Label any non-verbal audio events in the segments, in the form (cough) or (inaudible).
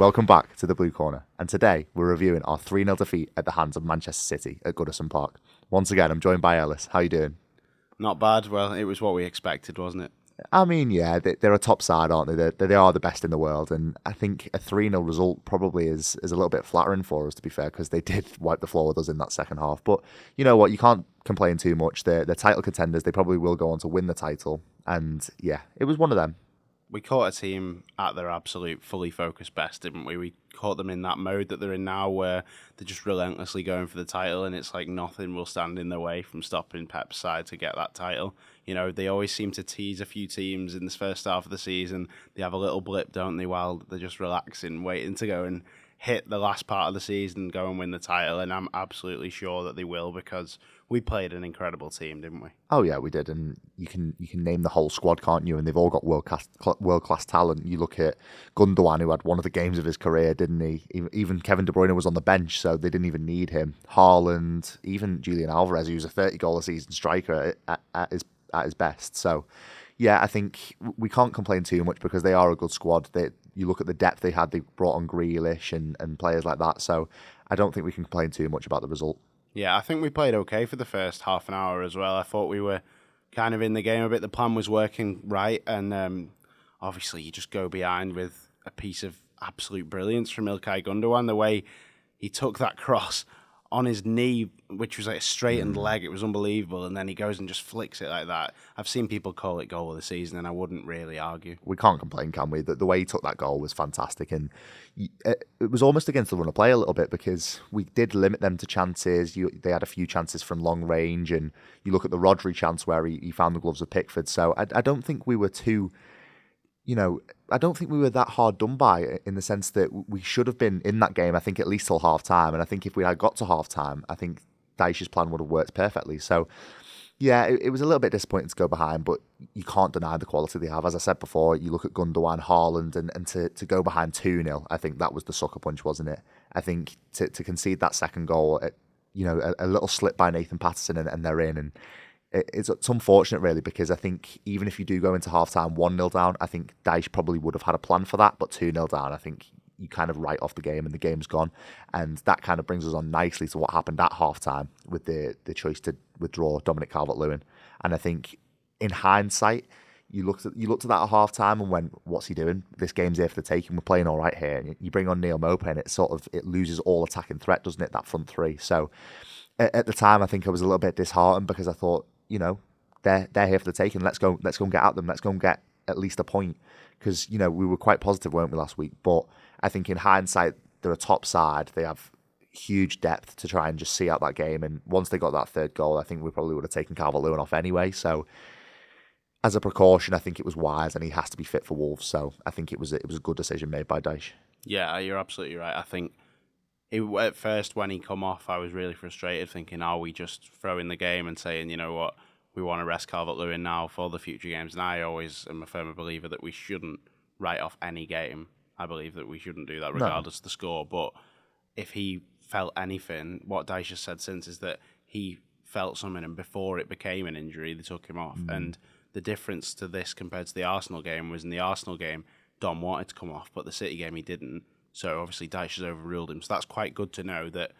Welcome back to the Blue Corner, and today we're reviewing our 3 0 defeat at the hands of Manchester City at Goodison Park. Once again, I'm joined by Ellis. How you doing? Not bad. Well, it was what we expected, wasn't it? I mean, yeah, they, they're a top side, aren't they? They're, they are the best in the world, and I think a 3 0 result probably is, is a little bit flattering for us, to be fair, because they (laughs) did wipe the floor with us in that second half. But you know what? You can't complain too much. They're, they're title contenders. They probably will go on to win the title. And yeah, it was one of them we caught a team at their absolute fully focused best, didn't we? We caught them in that mode that they're in now where they're just relentlessly going for the title and it's like nothing will stand in their way from stopping Pep's side to get that title. You know, they always seem to tease a few teams in this first half of the season. They have a little blip, don't they, while they're just relaxing, waiting to go and hit the last part of the season, go and win the title. And I'm absolutely sure that they will because we played an incredible team, didn't we? Oh yeah, we did, and you can you can name the whole squad, can't you? And they've all got world class world class talent. You look at Gundogan, who had one of the games of his career, didn't he? Even Kevin De Bruyne was on the bench, so they didn't even need him. Haaland, even Julian Alvarez, who was a thirty goal a season striker at, at his at his best. So yeah, I think we can't complain too much because they are a good squad. They, you look at the depth they had; they brought on Grealish and, and players like that. So I don't think we can complain too much about the result. Yeah, I think we played okay for the first half an hour as well. I thought we were kind of in the game a bit. The plan was working right, and um, obviously you just go behind with a piece of absolute brilliance from Ilkay Gundogan. The way he took that (laughs) cross on his knee, which was like a straightened mm. leg. It was unbelievable. And then he goes and just flicks it like that. I've seen people call it goal of the season, and I wouldn't really argue. We can't complain, can we? That the way he took that goal was fantastic. And it, it, was almost against the run of play a little bit because we did limit them to chances. You, they had a few chances from long range. And you look at the Rodri chance where he, he found the gloves of Pickford. So I, I don't think we were too you know, I don't think we were that hard done by in the sense that we should have been in that game, I think, at least till half time. And I think if we had got to half time, I think Dyche's plan would have worked perfectly. So, yeah, it, it, was a little bit disappointing to go behind, but you can't deny the quality they have. As I said before, you look at Gundogan, Haaland, and, and to, to go behind 2 0, I think that was the sucker punch, wasn't it? I think to, to concede that second goal, you know, a, a, little slip by Nathan Patterson and, and they're in. And it's, it's unfortunate, really, because I think even if you do go into half time 1 0 down, I think Dyche probably would have had a plan for that. But 2 0 down, I think you kind of write off the game and the game's gone. And that kind of brings us on nicely to what happened at half time with the, the choice to withdraw Dominic Calvert Lewin. And I think in hindsight, you looked at you looked at that at half time and went, "What's he doing? This game's here for the taking. We're playing all right here." And you bring on Neal Maupay, and it sort of it loses all attacking threat, doesn't it? That front three. So at the time, I think I was a little bit disheartened because I thought you know, they're they're here for the taking. Let's go. Let's go and get at them. Let's go and get at least a point because you know we were quite positive, weren't we, last week? But I think in hindsight, they're a top side. They have huge depth to try and just see out that game. And once they got that third goal, I think we probably would have taken Calvert Lewin off anyway. So as a precaution, I think it was wise, and he has to be fit for Wolves. So I think it was it was a good decision made by Dyche. Yeah, you're absolutely right. I think it, at first when he come off, I was really frustrated, thinking, "Are we just throwing the game and saying, you know what, we want to rest Calvert Lewin now for the future games?" And I always am a firm believer that we shouldn't write off any game. I believe that we shouldn't do that regardless no. of the score. But if he felt anything, what Dyche has said since is that he felt something, and before it became an injury, they took him off. Mm. And the difference to this compared to the Arsenal game was in the Arsenal game, Dom wanted to come off, but the City game he didn't. So obviously Dyche has overruled him. So that's quite good to know that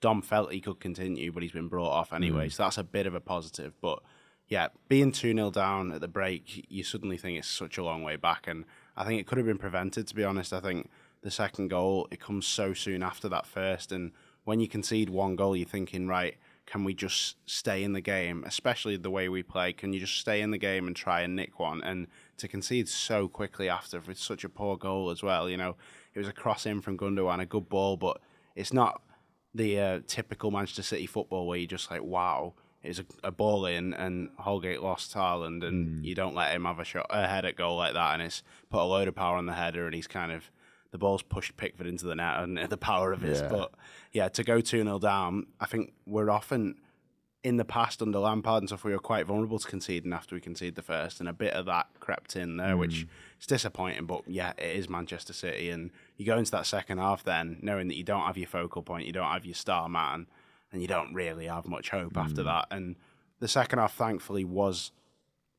Dom felt he could continue, but he's been brought off anyway. Mm. So that's a bit of a positive. But yeah, being 2 0 down at the break, you suddenly think it's such a long way back. And I think it could have been prevented, to be honest. I think the second goal, it comes so soon after that first. And when you concede one goal, you're thinking, right, can we just stay in the game, especially the way we play? Can you just stay in the game and try and nick one? And to concede so quickly after with such a poor goal as well, you know, it was a cross in from Gundogan, a good ball, but it's not the uh, typical Manchester City football where you just like, wow, it's a, a ball in and Holgate lost Haaland and mm. you don't let him have a shot a head at goal like that and it's put a load of power on the header and he's kind of the ball's pushed Pickford into the net and (laughs) the power of it. Yeah. But yeah, to go 2 0 down, I think we're often in the past under Lampard and stuff, we were quite vulnerable to conceding after we conceded the first, and a bit of that crept in there, mm. which is disappointing. But yeah, it is Manchester City, and you go into that second half then knowing that you don't have your focal point, you don't have your star man, and you don't really have much hope mm. after that. And the second half, thankfully, was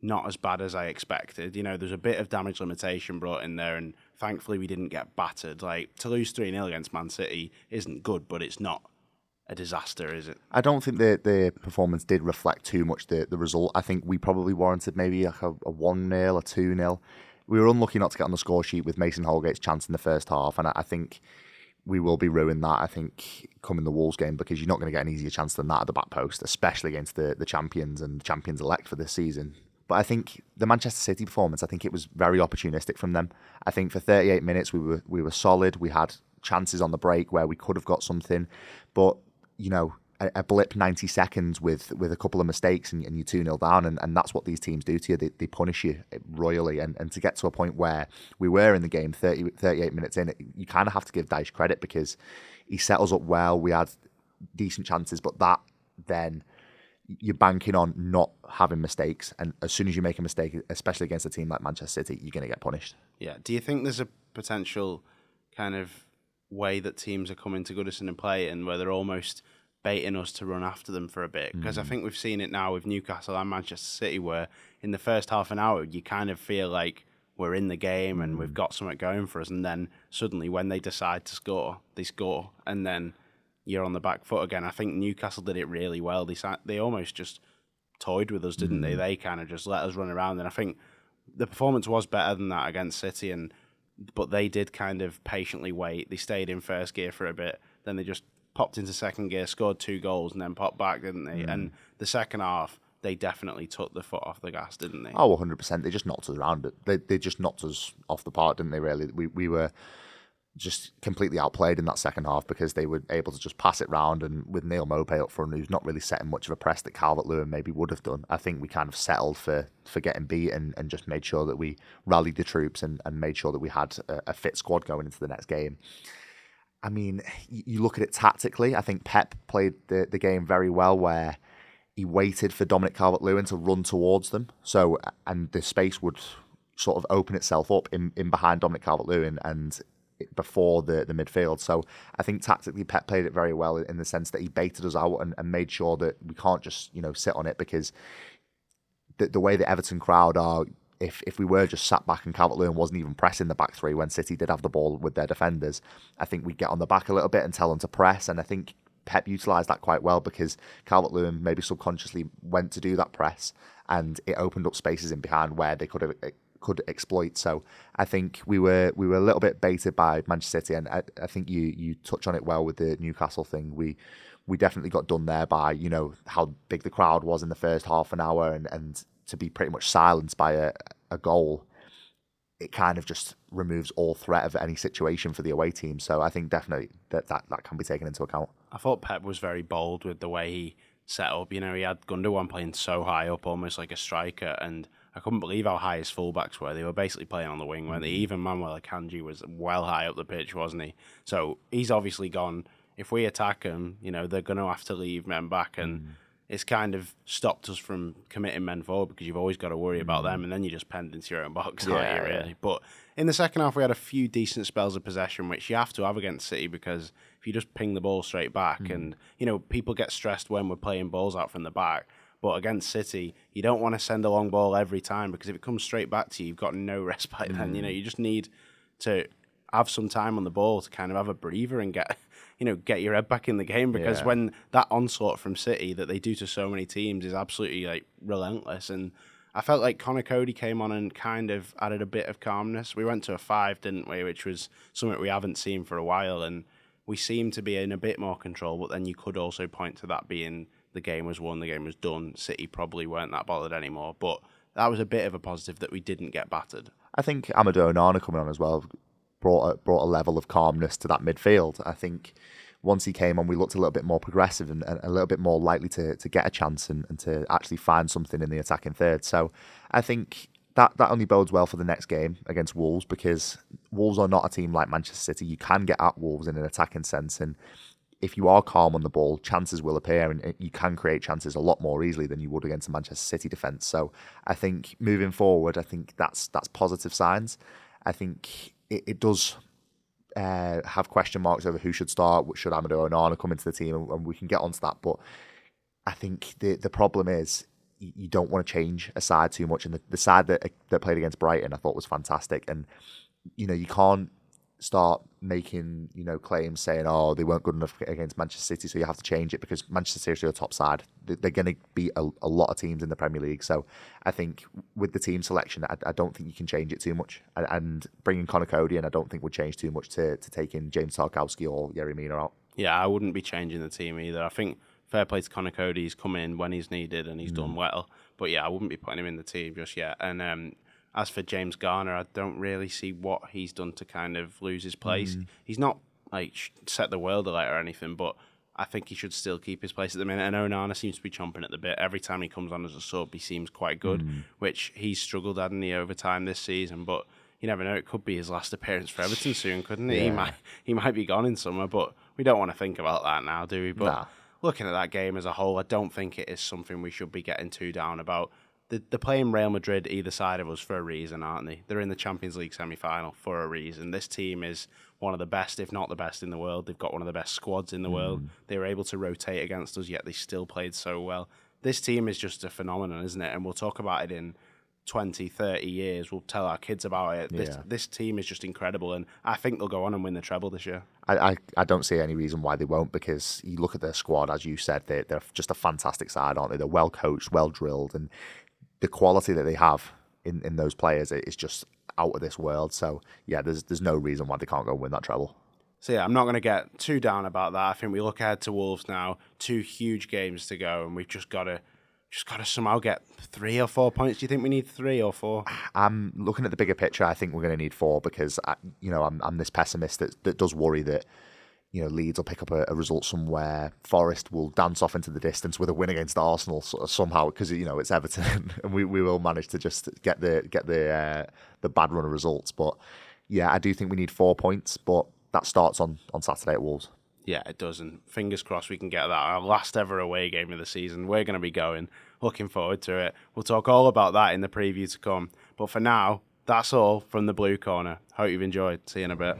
not as bad as I expected. You know, there's a bit of damage limitation brought in there, and thankfully we didn't get battered. Like to lose three 0 against Man City isn't good, but it's not a disaster, is it? I don't think the the performance did reflect too much the, the result. I think we probably warranted maybe like a, a 1 0 or 2 0. We were unlucky not to get on the score sheet with Mason Holgate's chance in the first half, and I, I think we will be ruined that, I think, coming the Wolves game because you're not going to get an easier chance than that at the back post, especially against the, the champions and champions elect for this season. But I think the Manchester City performance, I think it was very opportunistic from them. I think for 38 minutes we were we were solid. We had chances on the break where we could have got something, but you know, a, a blip 90 seconds with with a couple of mistakes and, and you're 2 0 down. And, and that's what these teams do to you. They, they punish you royally. And, and to get to a point where we were in the game 30, 38 minutes in, you kind of have to give Dyche credit because he set us up well. We had decent chances, but that then you're banking on not having mistakes. And as soon as you make a mistake, especially against a team like Manchester City, you're going to get punished. Yeah. Do you think there's a potential kind of way that teams are coming to Goodison and play and where they're almost baiting us to run after them for a bit because mm. I think we've seen it now with Newcastle and Manchester City where in the first half an hour you kind of feel like we're in the game and we've mm. got something going for us and then suddenly when they decide to score they score and then you're on the back foot again I think Newcastle did it really well they they almost just toyed with us didn't mm. they they kind of just let us run around and I think the performance was better than that against City and but they did kind of patiently wait. They stayed in first gear for a bit, then they just popped into second gear, scored two goals, and then popped back, didn't they? Mm. And the second half, they definitely took the foot off the gas, didn't they? Oh, 100%. They just knocked us around. They, they just knocked us off the park, didn't they, really? We, we were just completely outplayed in that second half because they were able to just pass it round. And with Neal Maupay up front, who's not really setting much of a press that Calvert Lewin maybe would have done, I think we kind of settled for, for getting beat and, and just made sure that we rallied the troops and, and made sure that we had a, a fit squad going into the next game. I mean, you look at it tactically, I think Pep played the, the game very well where he waited for Dominic Calvert Lewin to run towards them. So, and the space would sort of open itself up in, in behind Dominic Calvert Lewin and before the, the midfield. So I think tactically Pep played it very well in the sense that he baited us out and, and made sure that we can't just, you know, sit on it because the, the way the Everton crowd are, if if we were just sat back and Calvert Lewin wasn't even pressing the back three when City did have the ball with their defenders, I think we'd get on the back a little bit and tell them to press. And I think Pep utilised that quite well because Calvert Lewin maybe subconsciously went to do that press and it opened up spaces in behind where they could have could exploit. So I think we were we were a little bit baited by Manchester City, and I, I think you you touch on it well with the Newcastle thing. We we definitely got done there by you know how big the crowd was in the first half an hour, and and to be pretty much silenced by a a goal. It kind of just removes all threat of any situation for the away team. So I think definitely that, that that can be taken into account. I thought Pep was very bold with the way he set up. You know, he had Gundogan playing so high up, almost like a striker, and I couldn't believe how high his fullbacks were. They were basically playing on the wing, weren't they? Mm-hmm. Even Manuel Akanji was well high up the pitch, wasn't he? So he's obviously gone. If we attack him, you know, they're going to have to leave men back. And mm. it's kind of stopped us from committing men forward because you've always got to worry about them. Mm. And then you just penned into your own box, yeah, aren't you, really? Yeah. But in the second half, we had a few decent spells of possession, which you have to have against City because if you just ping the ball straight back, mm. and, you know, people get stressed when we're playing balls out from the back but against City, you don't want to send a long ball every time because if it comes straight back to you, you've got no (laughs) respite. Mm. Then you know you just need to have some time on the ball to kind of have a breather and get (laughs) you know get your head back in the game because yeah. when that onslaught from City that they do to so many teams is absolutely like relentless and I felt like Conor Coady came on and kind of added a bit of calmness. We went to a five, didn't we? Which was something we haven't seen for a while, and we seemed to be in a bit more control. But then you could also point to that being the game was won, the game was done. City probably weren't that bothered anymore. But that was a bit of a positive that we didn't get battered. I think Amadou Onana coming on as well brought a, brought a level of calmness to that midfield. I think once he came on, we looked a little bit more progressive and, and a little bit more likely to, to get a chance and, and to actually find something in the attacking third. So I think that, that only bodes well for the next game against Wolves because Wolves are not a team like Manchester City. You can get at Wolves in an attacking sense, and if you are calm on the ball, chances will appear, and you can create chances a lot more easily than you would against a Manchester City defence. So I think moving forward, I think that's that's positive signs. I think it, it does uh, have question marks over who should start, should Amadou Onana come into the team, and, and we can get onto that. But I think the the problem is you don't want to change a side too much. And the, the side that that played against Brighton, I thought was fantastic. And you know, you can't start making you know claims saying oh they weren't good enough against Manchester City so you have to change it because Manchester City are your top side. They're going to beat a, a, lot of teams in the Premier League. So I think with the team selection I, I don't think you can change it too much. And, and, bringing Conor Coady in I don't think would change too much to, to take in James Tarkowski or Yerry Mina out. Yeah I wouldn't be changing the team either. I think fair play to Conor Coady he's come in when he's needed and he's mm. done well. But yeah I wouldn't be putting him in the team just yet. And um, as for James Garner, I don't really see what he's done to kind of lose his place. Mm. He's not like set the world alight or anything, but I think he should still keep his place at the minute. And Onana seems to be chomping at the bit. Every time he comes on as a sub, he seems quite good, mm. which he's struggled at in the overtime this season. But you never know; it could be his last appearance for Everton soon, couldn't it? Yeah. He might he might be gone in summer, but we don't want to think about that now, do we? But nah. looking at that game as a whole, I don't think it is something we should be getting too down about they're playing Real Madrid either side of us for a reason, aren't they? They're in the Champions League semi final for a reason. This team is one of the best, if not the best, in the world. They've got one of the best squads in the mm. world. They were able to rotate against us, yet they still played so well. This team is just a phenomenon, isn't it? And we'll talk about it in 20, 30 years. We'll tell our kids about it. This, yeah. this team is just incredible, and I think they'll go on and win the treble this year. I, I, I, don't see any reason why they won't because you look at their squad, as you said, they're, they're just a fantastic side, aren't they? They're well coached, well drilled, and the quality that they have in, in those players is just out of this world. So yeah, there's there's no reason why they can't go and win that treble. So yeah, I'm not going to get too down about that. I think we look ahead to Wolves now, two huge games to go, and we've just got to just got to somehow get three or four points. Do you think we need three or four? I'm looking at the bigger picture. I think we're going to need four because I, you know I'm I'm this pessimist that that does worry that you know, Leeds will pick up a, a, result somewhere. Forest will dance off into the distance with a win against Arsenal somehow because you know it's Everton, (laughs) and we, we will manage to just get the get the uh, the bad run of results. But yeah, I do think we need four points, but that starts on on Saturday at Wolves. Yeah, it does, and fingers crossed we can get that our last ever away game of the season. We're going to be going. Looking forward to it. We'll talk all about that in the preview to come. But for now, that's all from the blue corner. Hope you've enjoyed. See you in a bit.